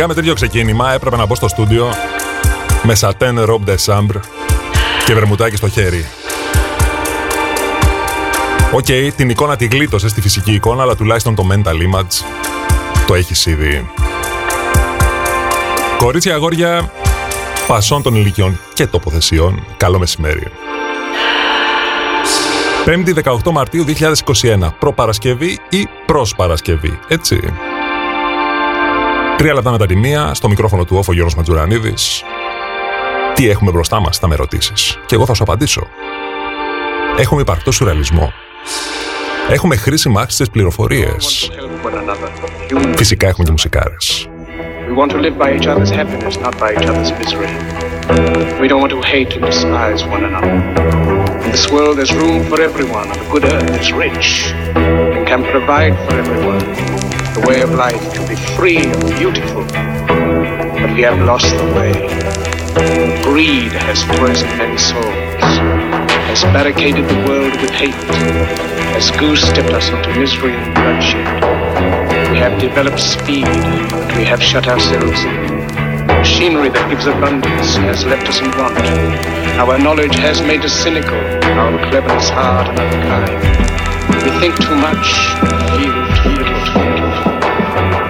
Λοιπόν, κανονικά με τέτοιο ξεκίνημα έπρεπε να μπω στο στούντιο με σατέν robe de chambre και βερμουτάκι στο χέρι. OK, okay, την εικόνα τη γλίτωσε στη φυσική εικόνα, αλλά τουλάχιστον το mental image το έχεις ήδη. Κορίτσια, αγόρια, πασών των ηλικιών και τοποθεσιών, καλό μεσημέρι. 5η 18 Μαρτίου 2021, προπαρασκευή ή προσπαρασκευή, έτσι. Τρία λεπτά μετά τη μία, στο μικρόφωνο του όφο Γιώργος Ματζουρανίδης. Τι έχουμε μπροστά μας, θα με ρωτήσεις. Και εγώ θα σου απαντήσω. Έχουμε υπαρκτό σουρεαλισμό. Έχουμε χρήσιμα άχρηστες πληροφορίες. Φυσικά έχουμε και μουσικάρες. We want to live by each other's happiness, not by each other's misery. We don't want to hate and despise one another. In this world there's room for everyone, and the good earth is rich and can provide for everyone. The way of life can be free and beautiful, but we have lost the way. Greed has poisoned men's souls, has barricaded the world with hate, has goose-stepped us into misery and bloodshed. We have developed speed, but we have shut ourselves in. Machinery that gives abundance has left us in want. Our knowledge has made us cynical, our cleverness hard and unkind. We think too much, feel Thank you.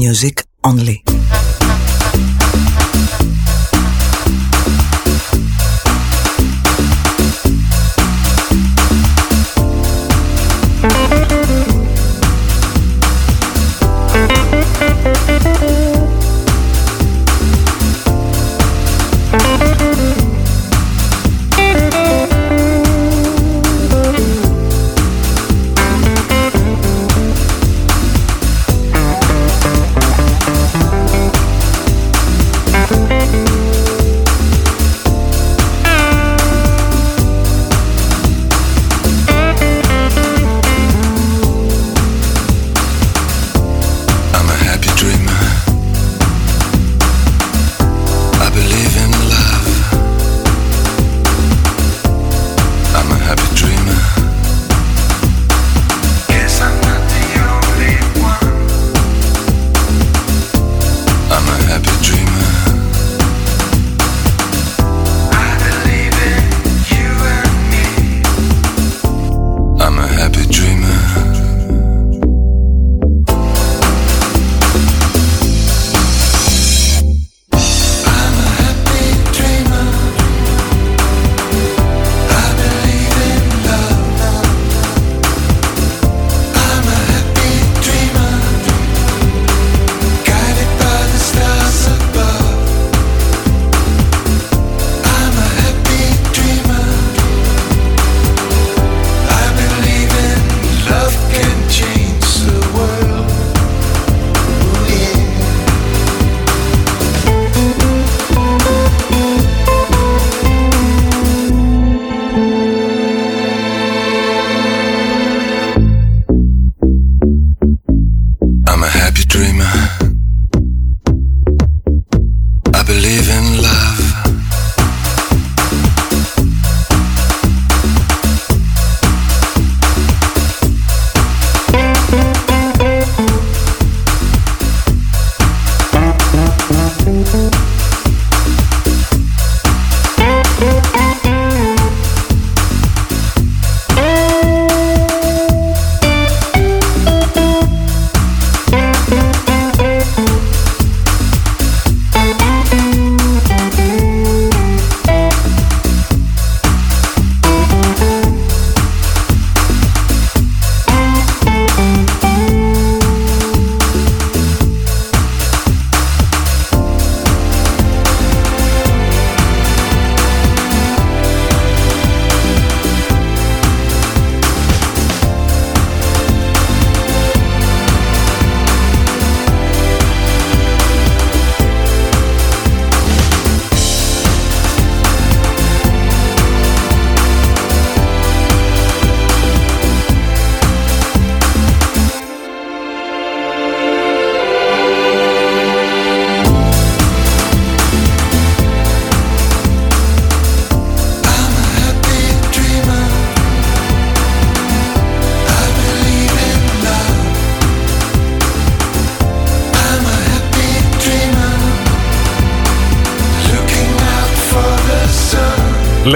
Music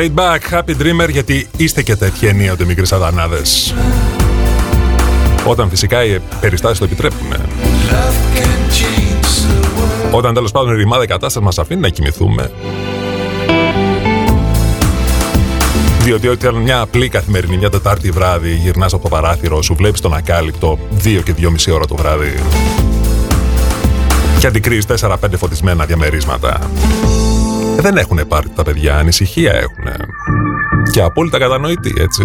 Laid back, happy dreamer, γιατί είστε και τέτοιοι ενίοτε μικροί σατανάδες. Όταν φυσικά οι περιστάσεις το επιτρέπουν. Όταν τέλος πάντων η ρημάδα κατάσταση μας αφήνει να κοιμηθούμε. Διότι όταν μια απλή καθημερινή, μια Τετάρτη βράδυ, γυρνάς από το παράθυρο, σου βλέπεις τον ακάλυπτο 2 και 2,5 ώρα το βράδυ. Και αντικρίζεις 4-5 φωτισμένα διαμερίσματα. Δεν έχουν πάρει τα παιδιά, ανησυχία έχουν. Και απόλυτα κατανοητή, έτσι.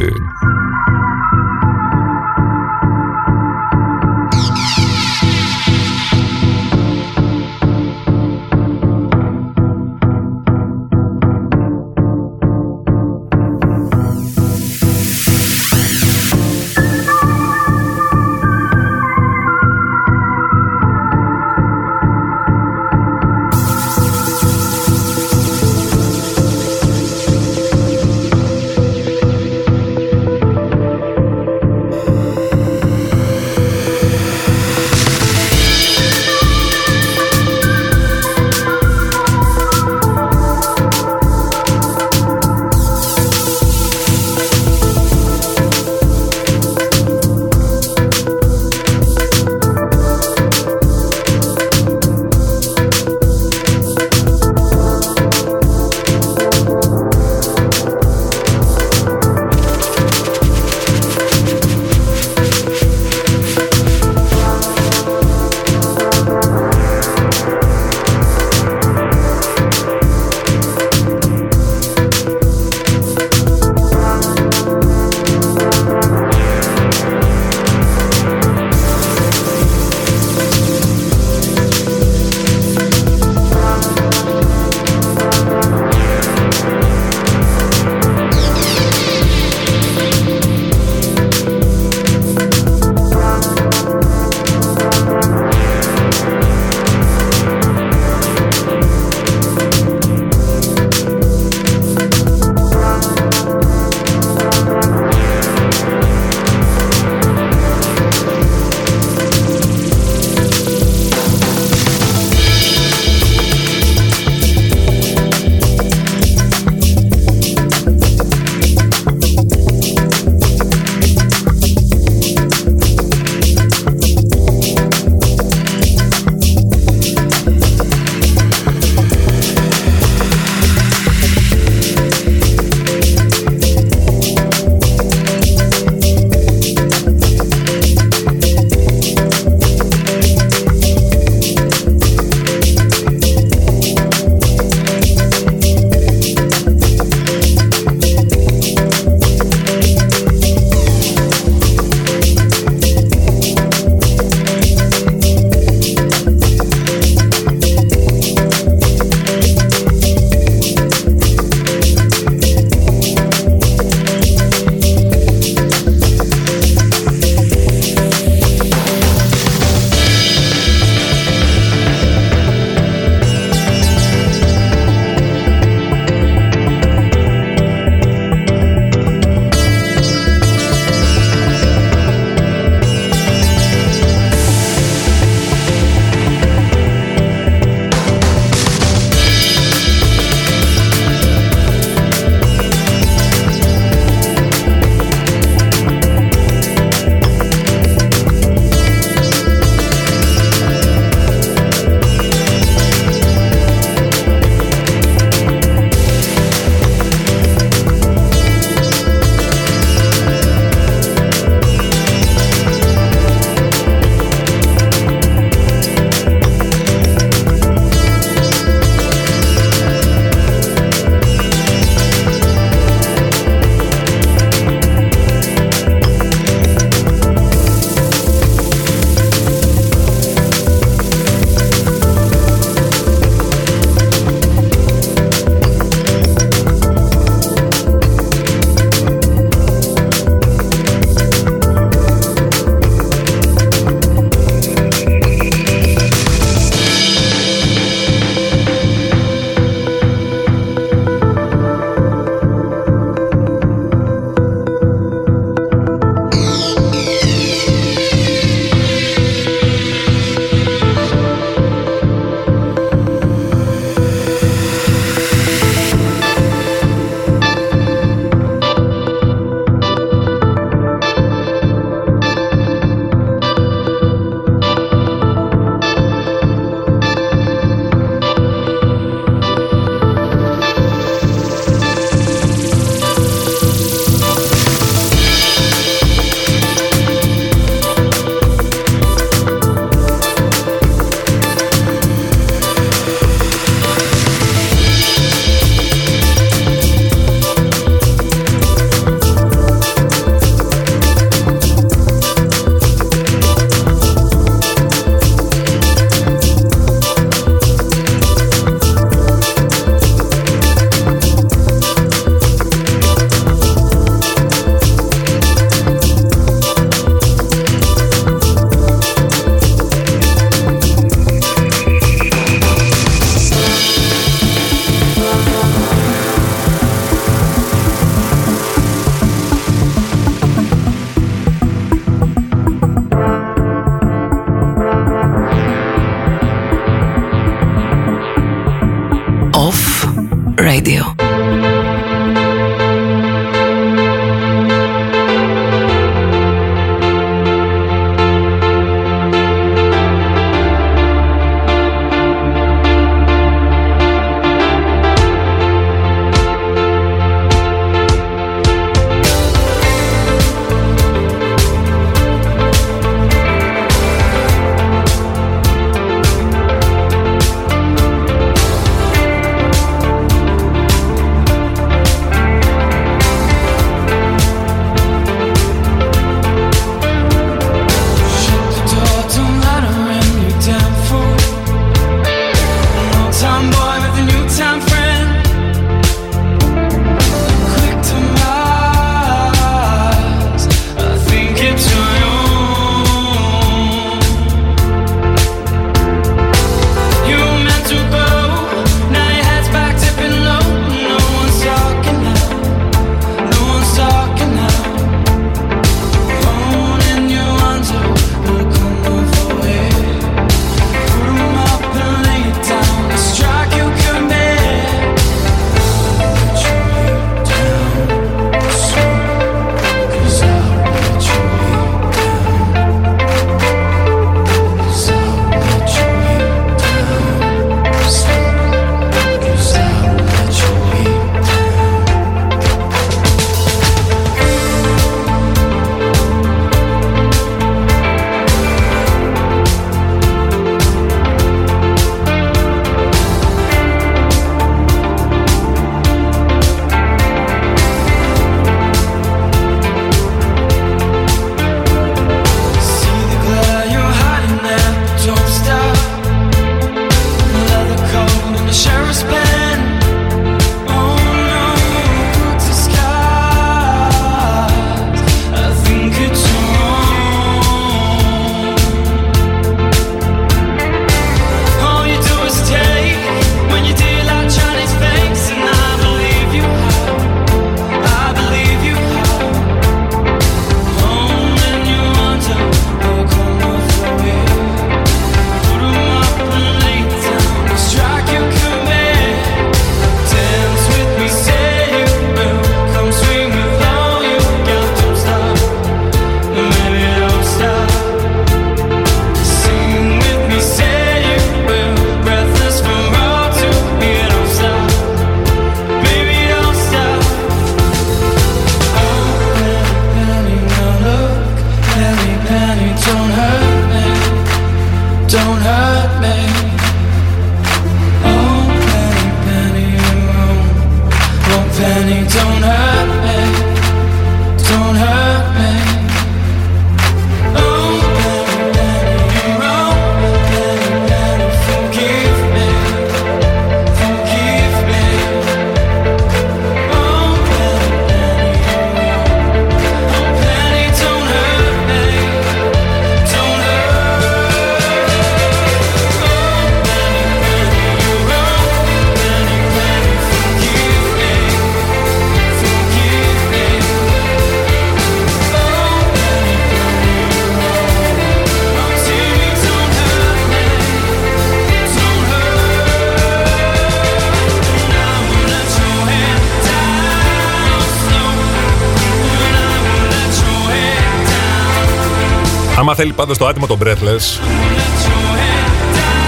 Πάντως το άτιμο τον Breathless.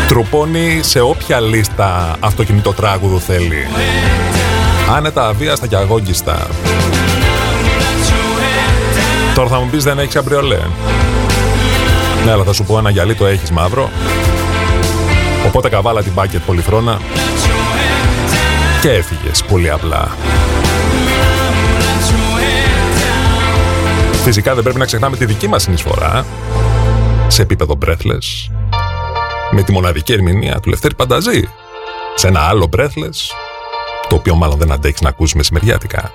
Τρουπώνει σε όποια λίστα αυτοκινητό τράγουδο θέλει. Άνετα, αβίαστα και αγόγγιστα Τώρα θα μου πεις δεν έχεις αμπριολέ. Ναι, αλλά θα σου πω ένα γυαλί το έχεις μαύρο. Οπότε καβάλα την μπάκετ πολυθρόνα Και έφυγες πολύ απλά. Φυσικά δεν πρέπει να ξεχνάμε τη δική μας συνεισφορά σε επίπεδο breathless με τη μοναδική ερμηνεία του Λευτέρη Πανταζή σε ένα άλλο breathless το οποίο μάλλον δεν αντέχεις να ακούσεις μεσημεριάτικα.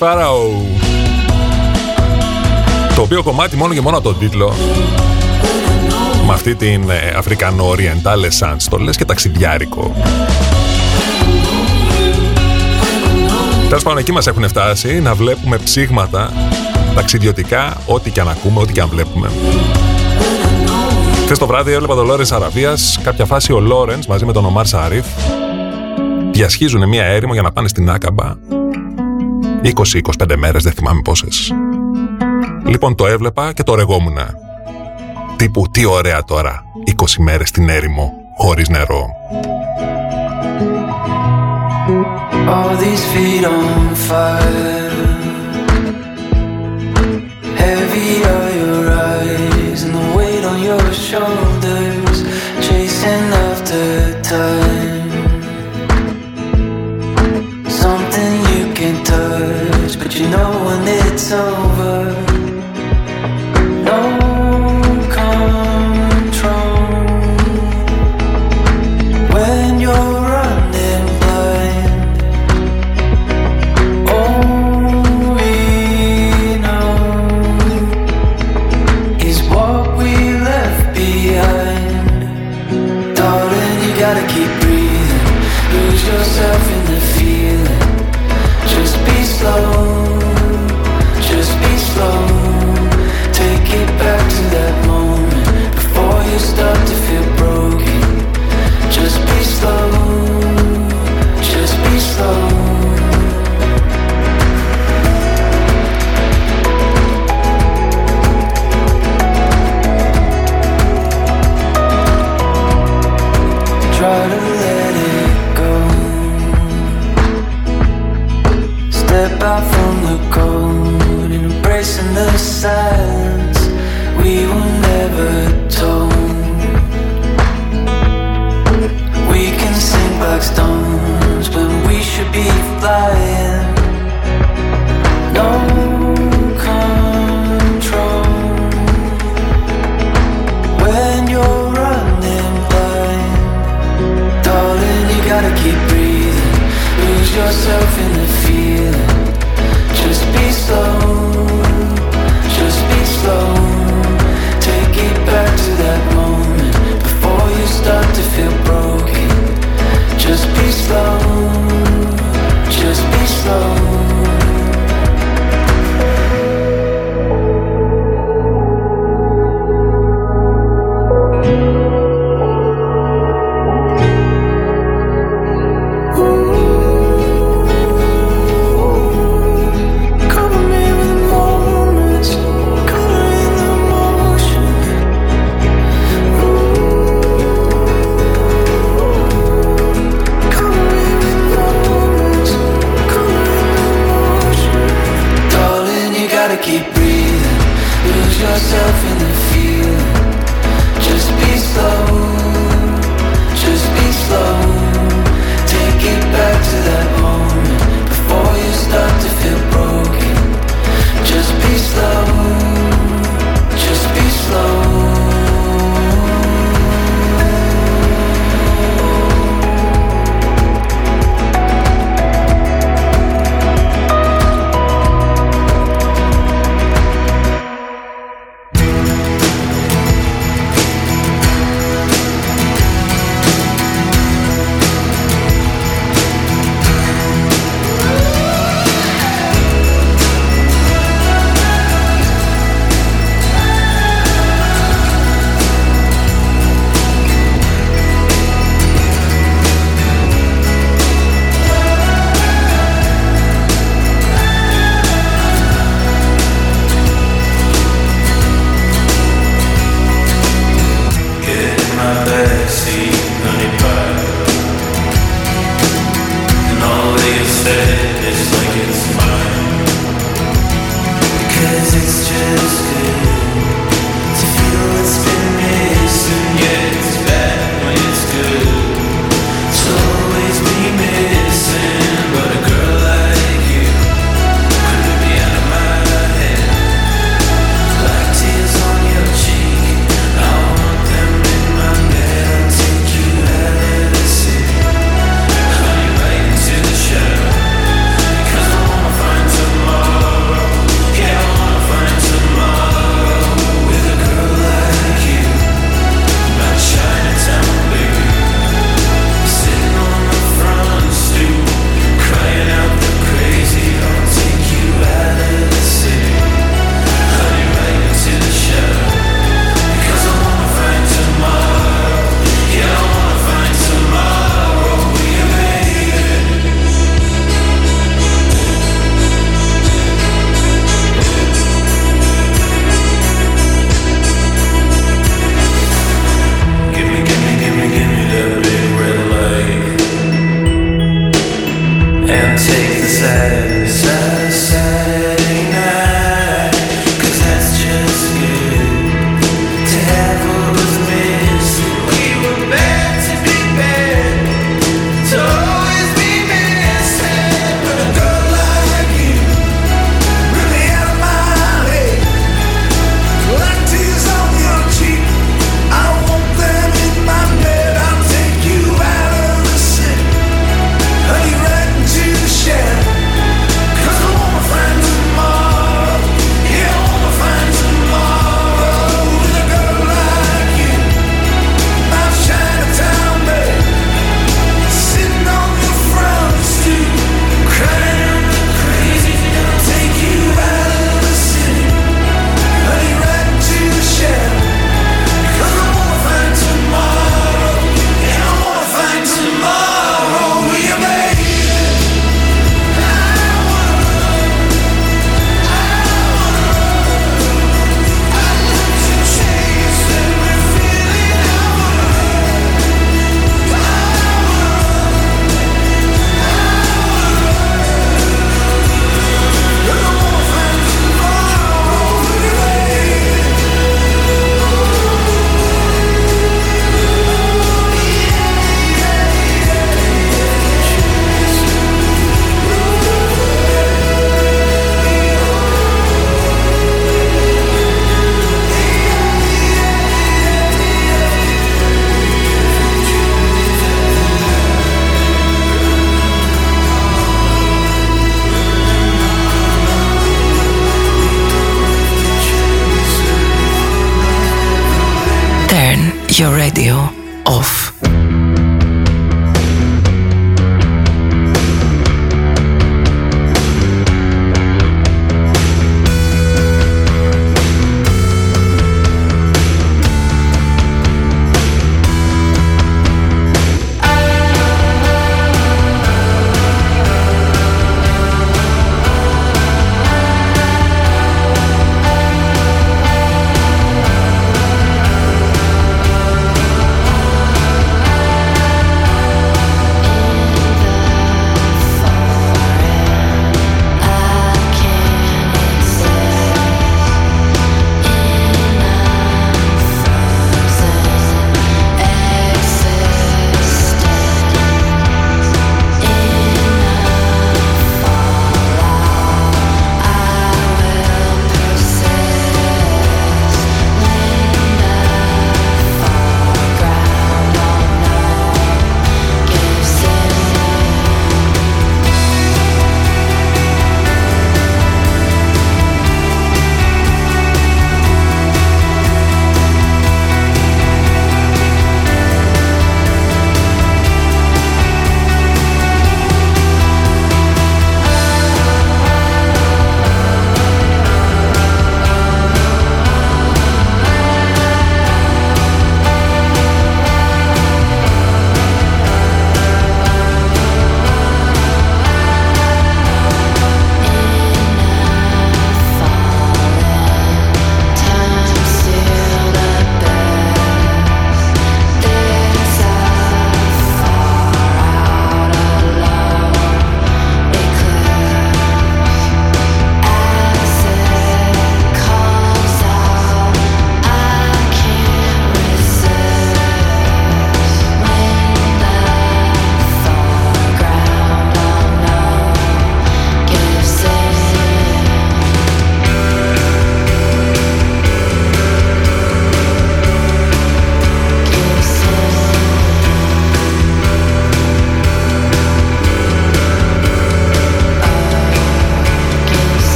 Pharaoh. Το οποίο κομμάτι μόνο και μόνο από τον τίτλο με αυτή την ε, Αφρικανο-Oriental Essence το λες και ταξιδιάρικο. Τέλος πάντων εκεί μας έχουν φτάσει να βλέπουμε ψήγματα ταξιδιωτικά ό,τι και αν ακούμε, ό,τι και αν βλέπουμε. Χθες το βράδυ έβλεπα τον Λόρενς Αραβίας, κάποια φάση ο Λόρενς μαζί με τον Ομάρ Σαρίφ διασχίζουν μια έρημο για να πάνε στην Άκαμπα 20-25 μέρες, δεν θυμάμαι πόσες. Λοιπόν το έβλεπα και το ρεγόμουνα. Τύπου τι ωραία τώρα, 20 μέρες στην έρημο, χωρίς νερό. All these feet on fire Heavy are your eyes And the weight on your shoulders Chasing after time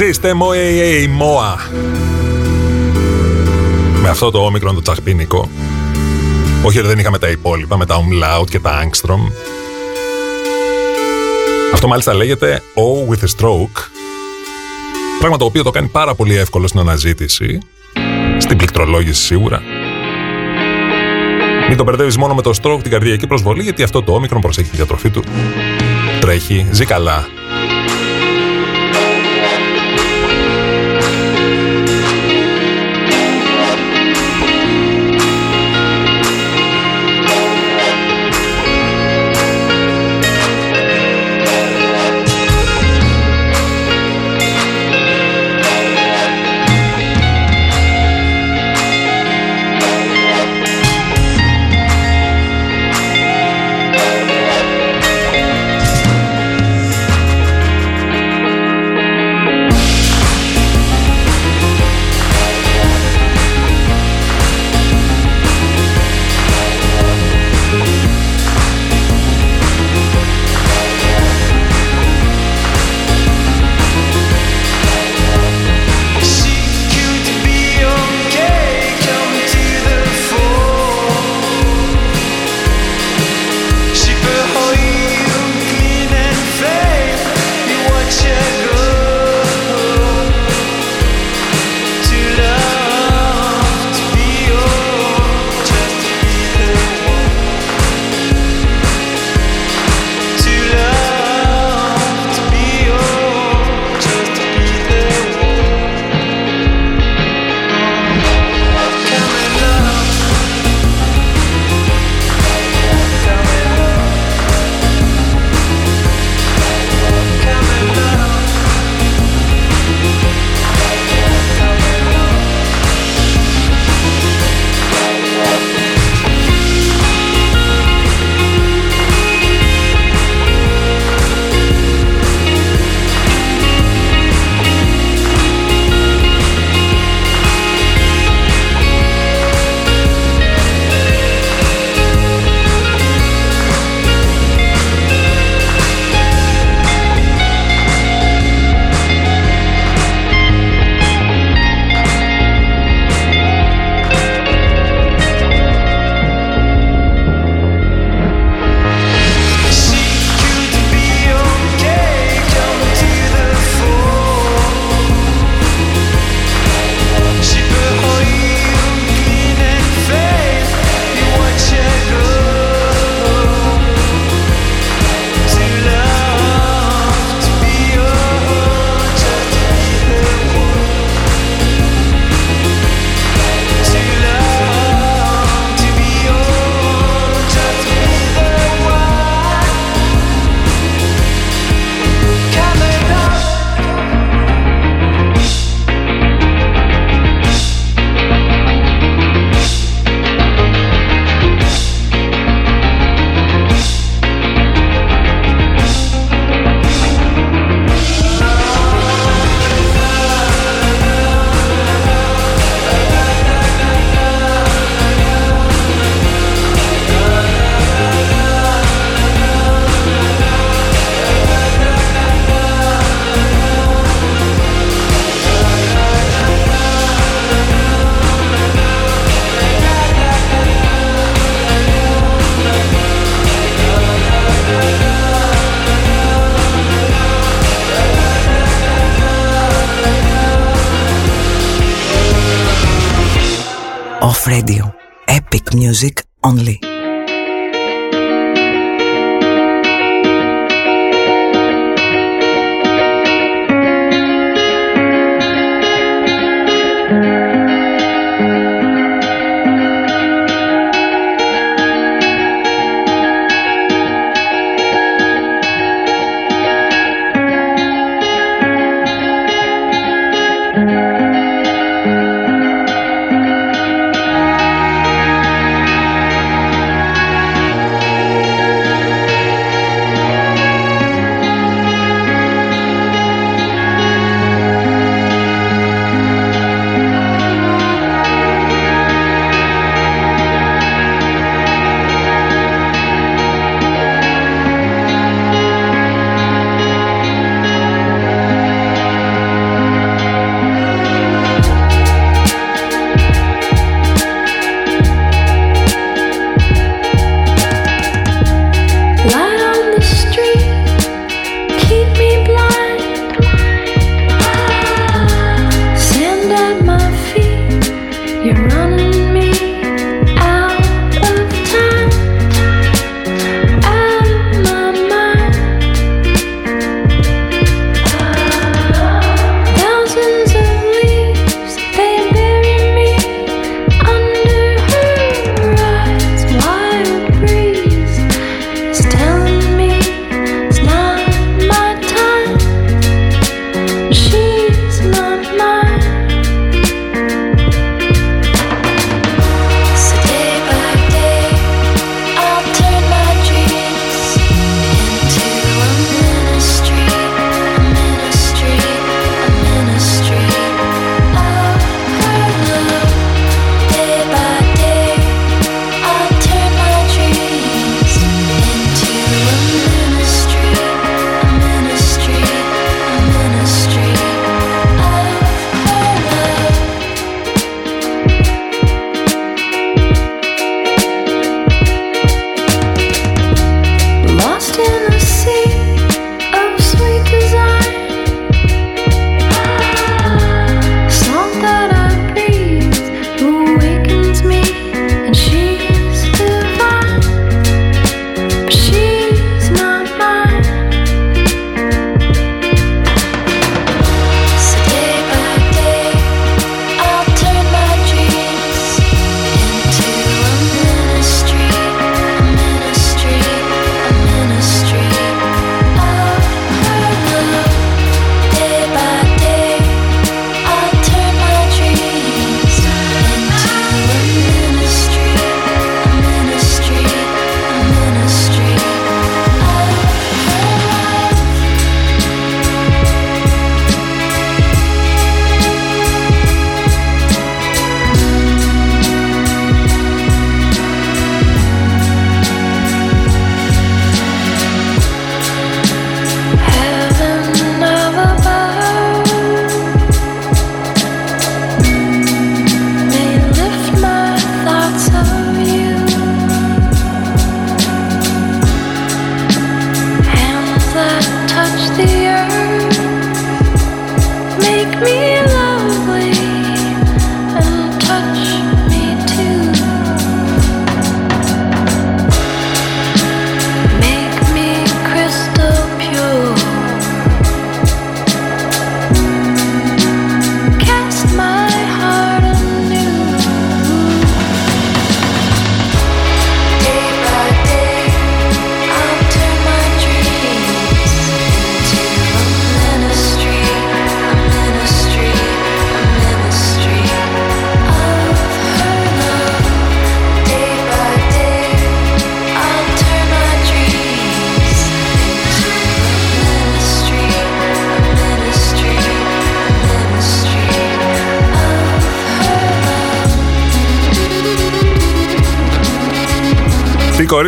Existe MOA MOA. Με αυτό το όμικρον το τσαχπίνικο. Όχι ότι δεν είχαμε τα υπόλοιπα με τα umlaut και τα angstrom. Αυτό μάλιστα λέγεται O with a stroke. Πράγμα το οποίο το κάνει πάρα πολύ εύκολο στην αναζήτηση. Στην πληκτρολόγηση σίγουρα. Μην το μπερδεύεις μόνο με το stroke την καρδιακή προσβολή, γιατί αυτό το όμικρον προσέχει τη διατροφή του. Τρέχει, ζει καλά,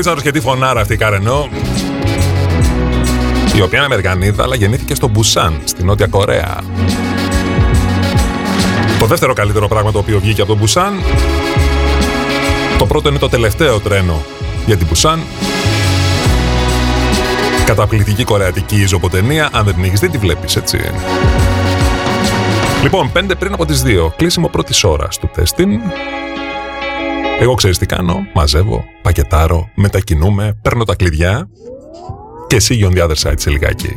κορίτσαρο και τι φωνάρα αυτή η Καρενό. Η οποία είναι Αμερικανίδα, αλλά γεννήθηκε στο Μπουσάν, στη Νότια Κορέα. Το δεύτερο καλύτερο πράγμα το οποίο βγήκε από τον Μπουσάν. Το πρώτο είναι το τελευταίο τρένο για την Μπουσάν. Καταπληκτική κορεατική ιζωποτενία. Αν δεν την έχεις δει, τη βλέπεις, έτσι. Λοιπόν, πέντε πριν από τις δύο. Κλείσιμο πρώτης ώρας του τεστιν. Εγώ ξέρεις τι κάνω, μαζεύω, πακετάρω, μετακινούμε, παίρνω τα κλειδιά και εσύ on the other side σε λιγάκι.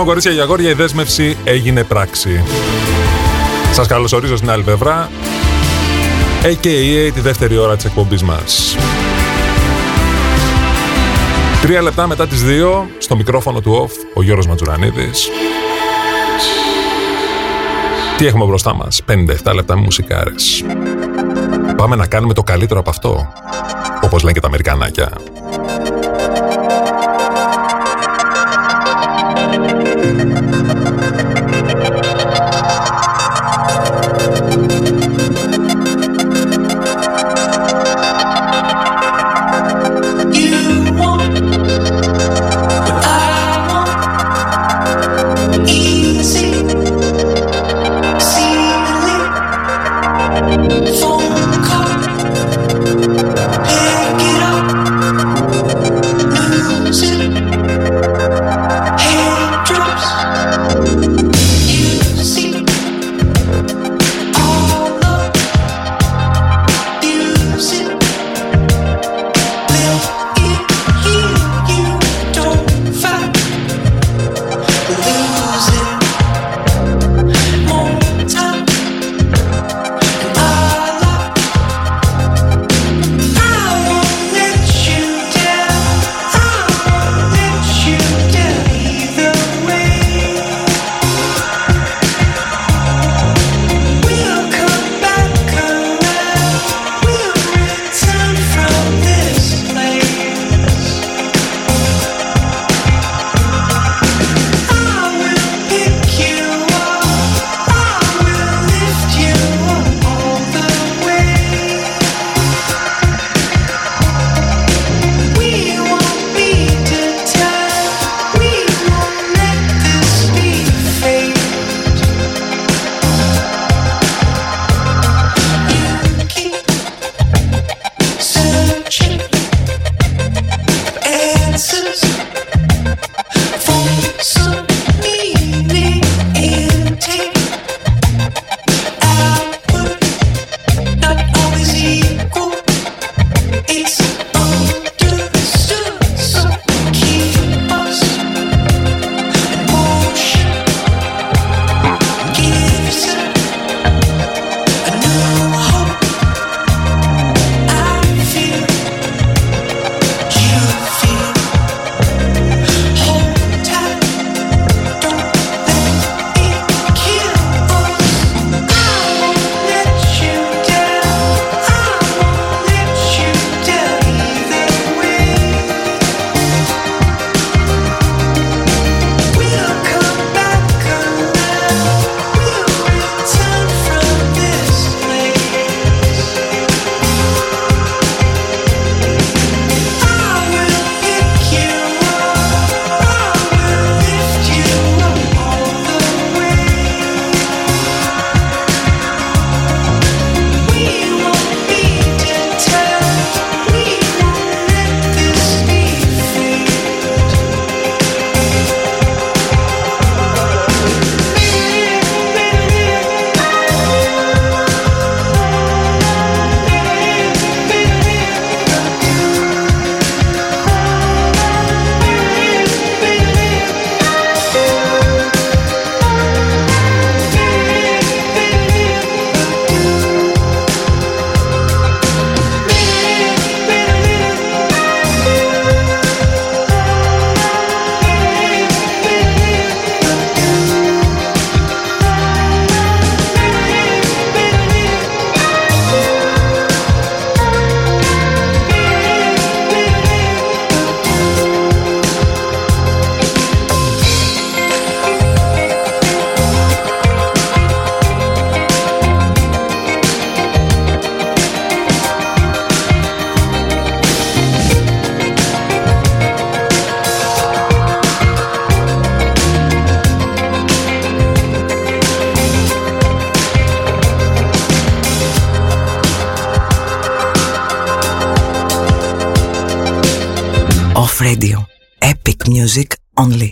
Λοιπόν, κορίτσια για αγόρια, η δέσμευση έγινε πράξη. Σας καλωσορίζω στην άλλη πλευρά, a.k.a. τη δεύτερη ώρα της εκπομπής μας. Τρία λεπτά μετά τις δύο, στο μικρόφωνο του off, ο Γιώργος Ματζουρανίδης. Τι έχουμε μπροστά μας, 57 λεπτά με μουσικάρες. Πάμε να κάνουμε το καλύτερο από αυτό, όπως λένε και τα Αμερικανάκια. Música only.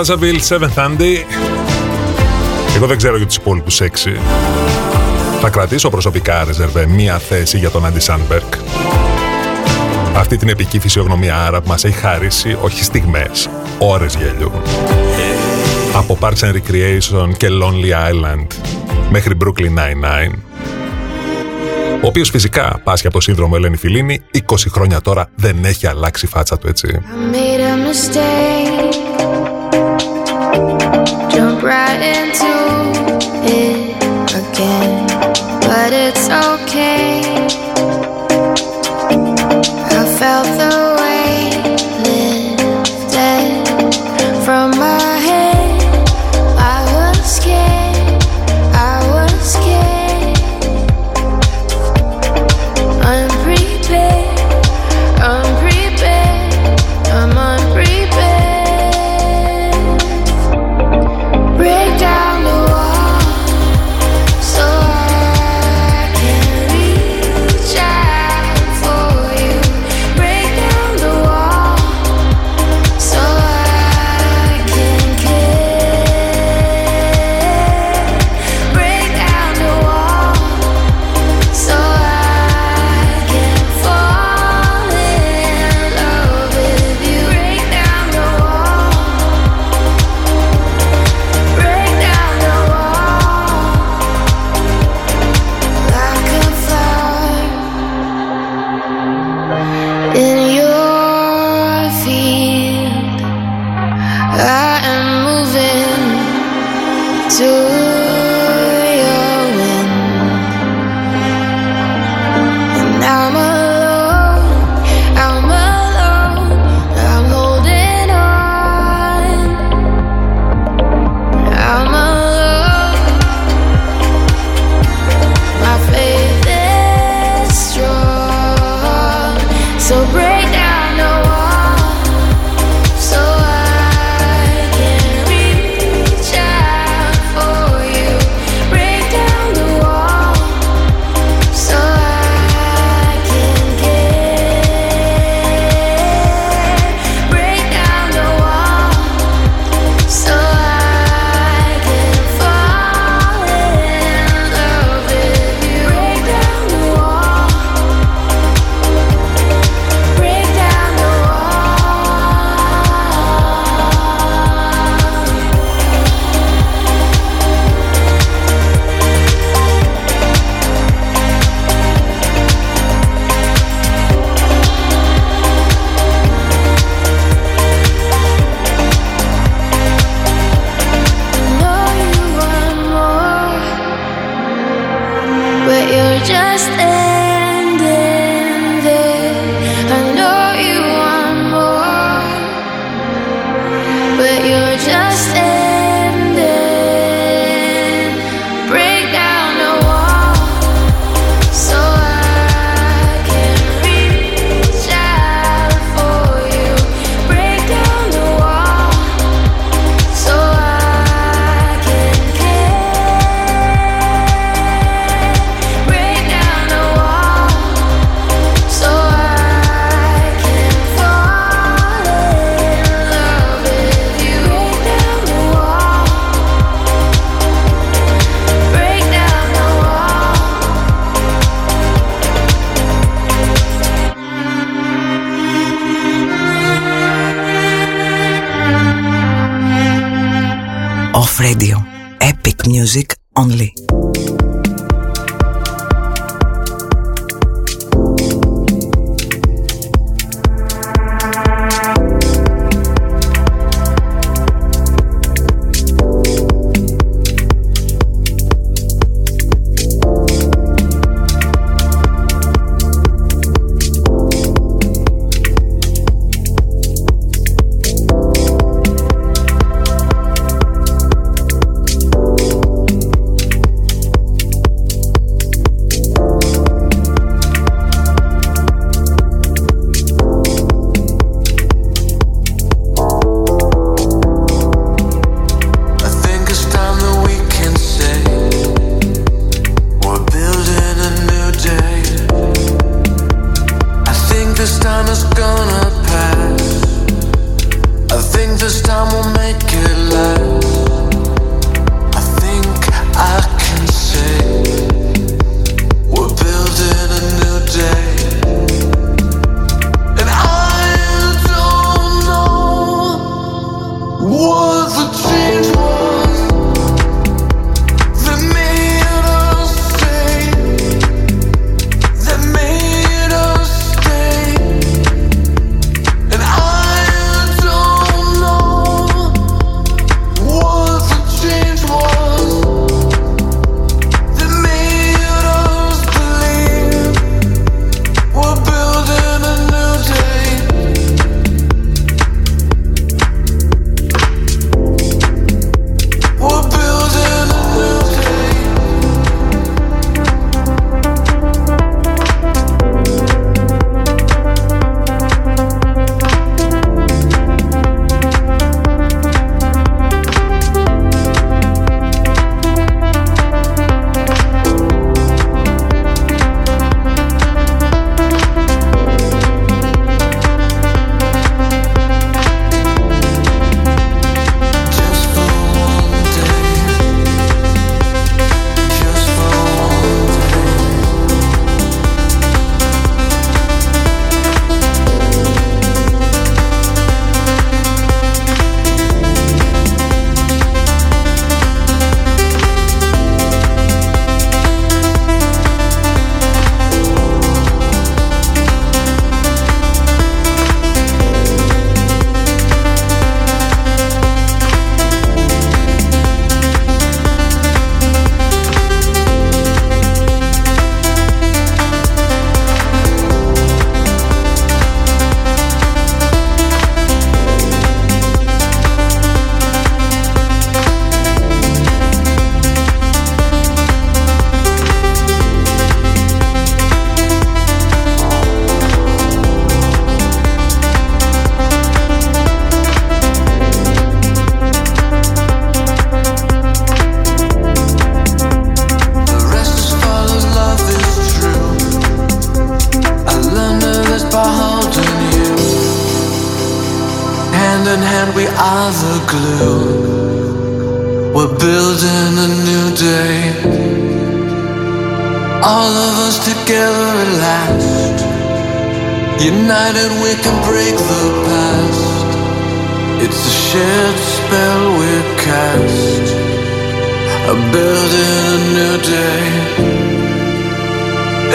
Brazzaville, Seventh Andy. Εγώ δεν ξέρω για τους υπόλοιπους έξι. Θα κρατήσω προσωπικά ρεζερβέ μία θέση για τον Άντι Σάνμπερκ. Αυτή την επική φυσιογνωμία άρα που μας έχει χαρίσει όχι στιγμές, ώρες γέλιου. Από Parks and Recreation και Lonely Island μέχρι Brooklyn Nine-Nine. Ο οποίος φυσικά πάσχει από σύνδρομο Ελένη Φιλίνη, 20 χρόνια τώρα δεν έχει αλλάξει η φάτσα του έτσι. Right into it again, but it's okay.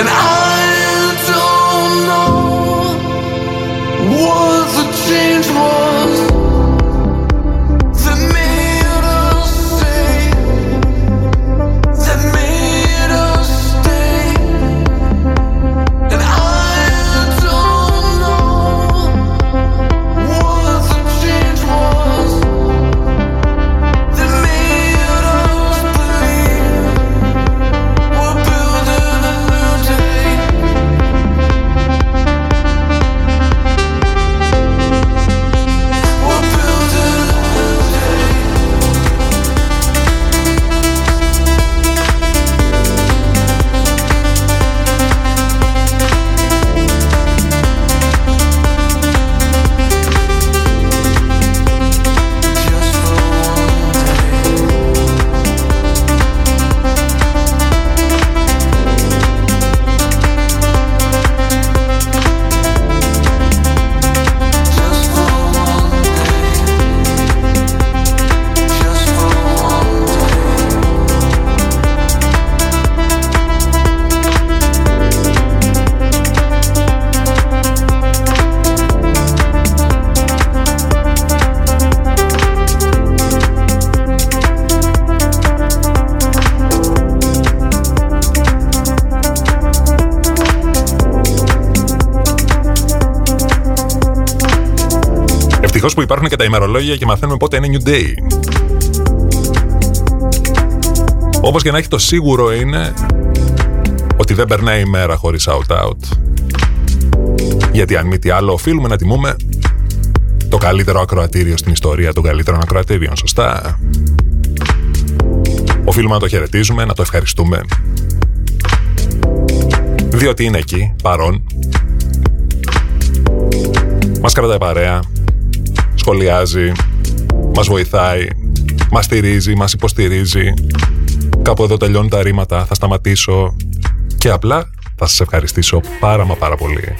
I don't know what the change Ευτυχώ που υπάρχουν και τα ημερολόγια και μαθαίνουμε πότε είναι New Day. Όπως και να έχει το σίγουρο είναι ότι δεν περνάει η μέρα χωρίς out-out. Γιατί αν μη τι άλλο οφείλουμε να τιμούμε το καλύτερο ακροατήριο στην ιστορία των καλύτερων ακροατήριων, σωστά; Οφείλουμε να το χαιρετίζουμε, να το ευχαριστούμε. Διότι είναι εκεί, παρόν. Μας κρατάει παρέα, σχολιάζει, μας βοηθάει, μας στηρίζει, μας υποστηρίζει. Κάπου εδώ τελειώνουν τα ρήματα, θα σταματήσω και απλά θα σας ευχαριστήσω πάρα μα πάρα πολύ.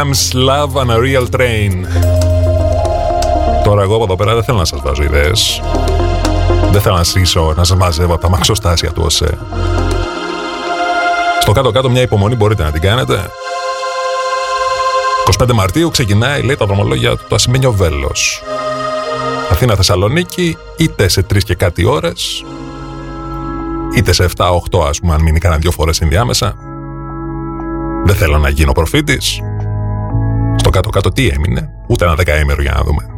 Williams Love on a Real Train. Τώρα εγώ από εδώ πέρα δεν θέλω να σας βάζω ιδέες. Δεν θέλω να σύσω, να σας μαζεύω από τα μαξοστάσια του ΟΣΕ. Στο κάτω-κάτω μια υπομονή μπορείτε να την κάνετε. 25 Μαρτίου ξεκινάει, λέει, τα δρομολόγια του το Ασημένιο Βέλος. Αθήνα Θεσσαλονίκη, είτε σε τρεις και κάτι ώρες, είτε σε 7-8 ας πούμε, αν μείνει κανένα δυο φορές ενδιάμεσα. Δεν θέλω να γίνω προφήτης. Στο κάτω-κάτω τι έμεινε, ούτε ένα δεκαήμερο για να δούμε.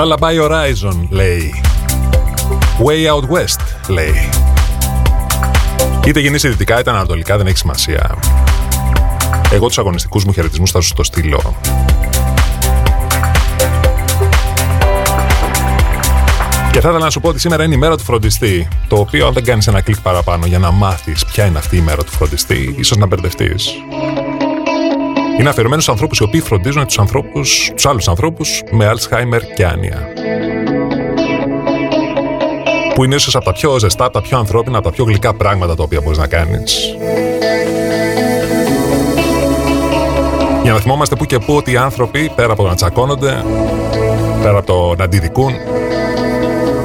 Lullaby Horizon λέει. Way Out West λέει. Είτε γεννήσει δυτικά είτε ανατολικά δεν έχει σημασία. Εγώ τους αγωνιστικούς μου χαιρετισμούς θα σου το στείλω. Και θα ήθελα να σου πω ότι σήμερα είναι η μέρα του φροντιστή. Το οποίο, αν δεν κάνεις ένα κλικ παραπάνω για να μάθεις ποια είναι αυτή η μέρα του φροντιστή, ίσως να μπερδευτείς. Είναι αφιερωμένο στου ανθρώπους οι οποίοι φροντίζουν τους ανθρώπους, τους άλλους ανθρώπους με Alzheimer και άνοια. Που είναι ίσως από τα πιο ζεστά, από τα πιο ανθρώπινα, από τα πιο γλυκά πράγματα τα οποία μπορείς να κάνεις. Για να θυμόμαστε που και που ότι οι άνθρωποι, πέρα από το να τσακώνονται, πέρα από το να αντιδικούν,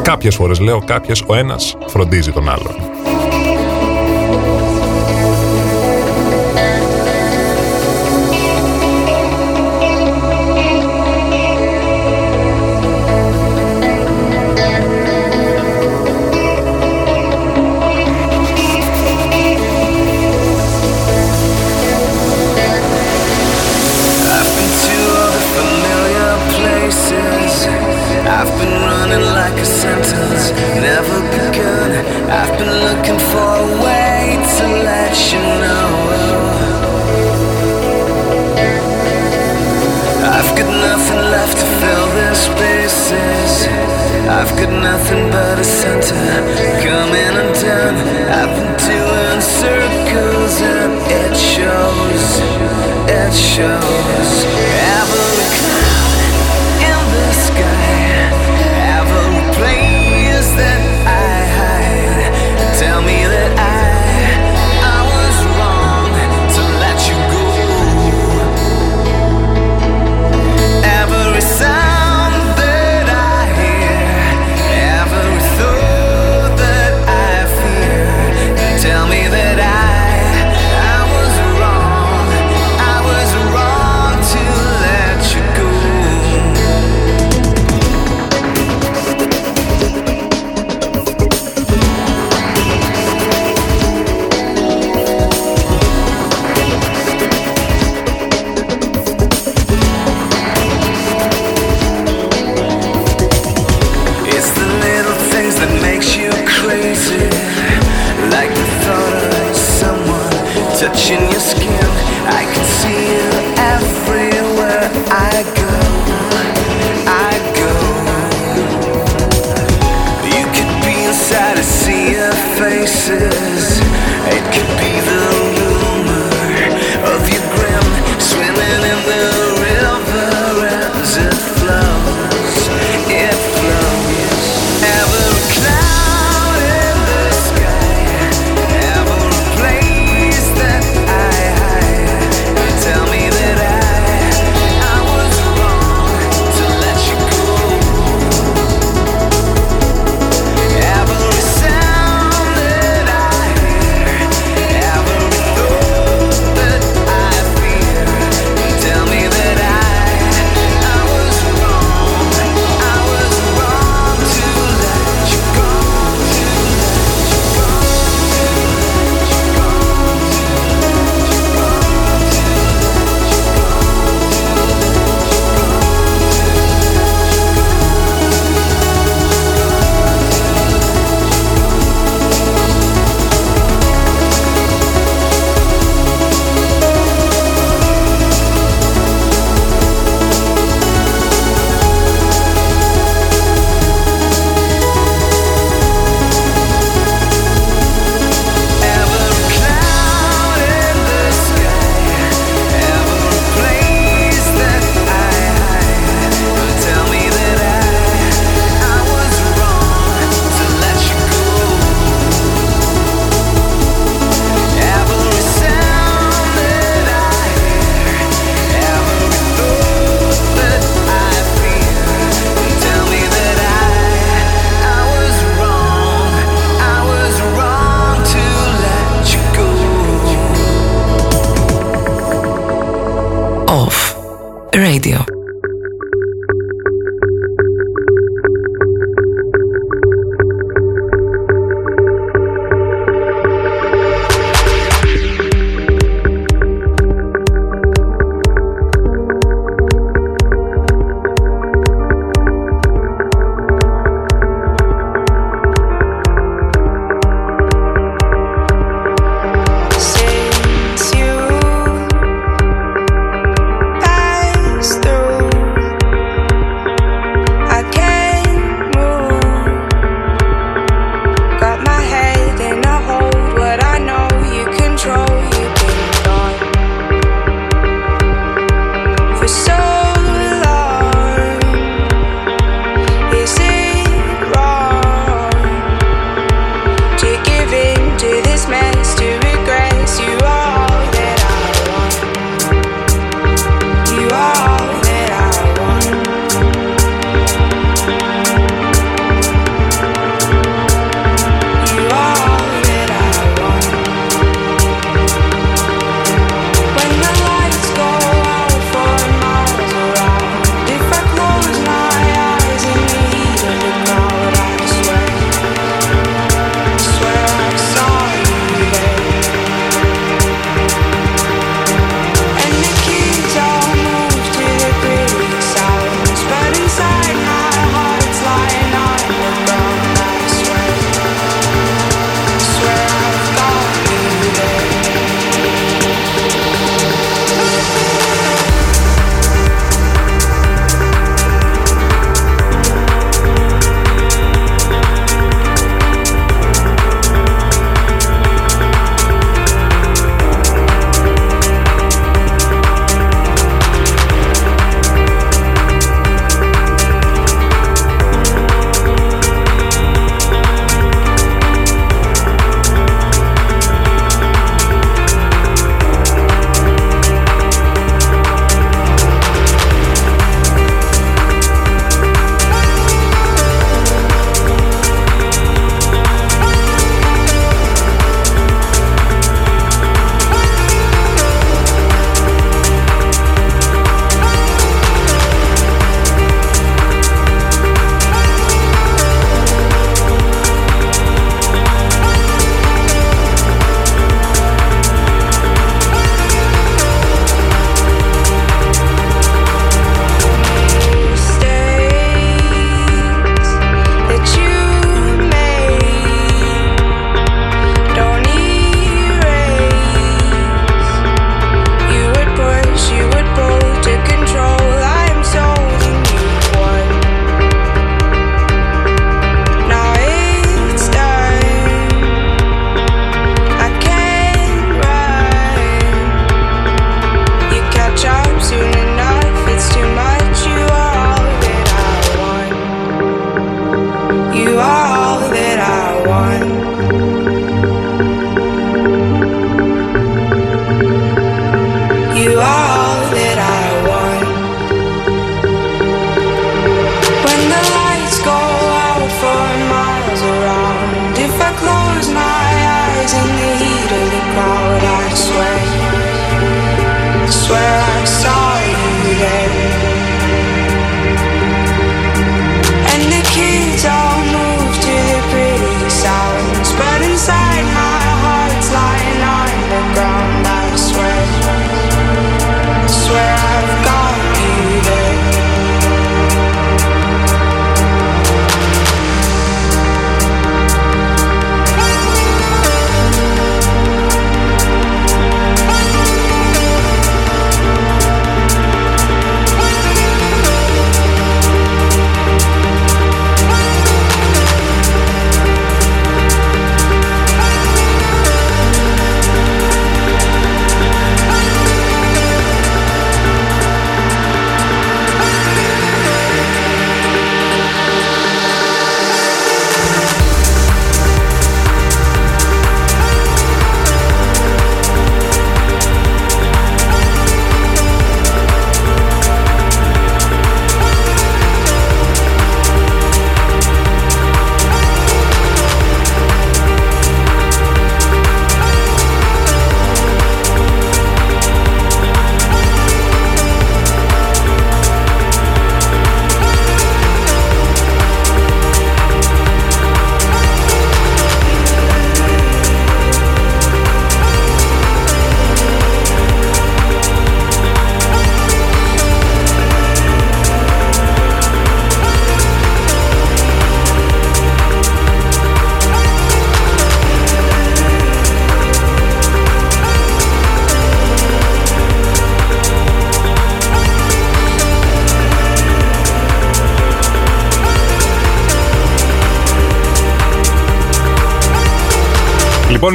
κάποιες φορές λέω κάποιες, ο ένας φροντίζει τον άλλον. got nothing but a center. Coming undone. I've been doing circles and it shows It shows.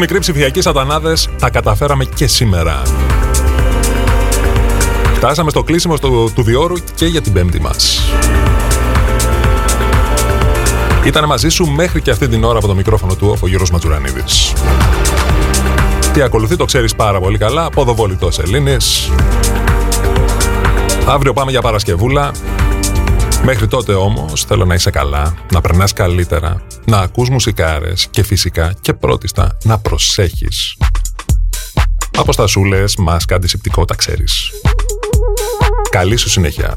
Μικροί ψηφιακοί σατανάδες, τα καταφέραμε και σήμερα. Φτάσαμε στο κλείσιμο του, του διόρου και για την πέμπτη μας. Ήταν μαζί σου μέχρι και αυτή την ώρα από το μικρόφωνο του ο Γιώργος Ματζουρανίδης. Τι ακολουθεί το ξέρεις πάρα πολύ καλά, ποδοβολητός Ελλήνης. Αύριο πάμε για Παρασκευούλα. Μέχρι τότε όμως θέλω να είσαι καλά, να περνάς καλύτερα, να ακούς μουσικάρες και φυσικά και πρώτιστα να προσέχεις. Αποστασούλες, μάσκα, αντισηπτικό, τα ξέρεις. Καλή σου συνέχεια.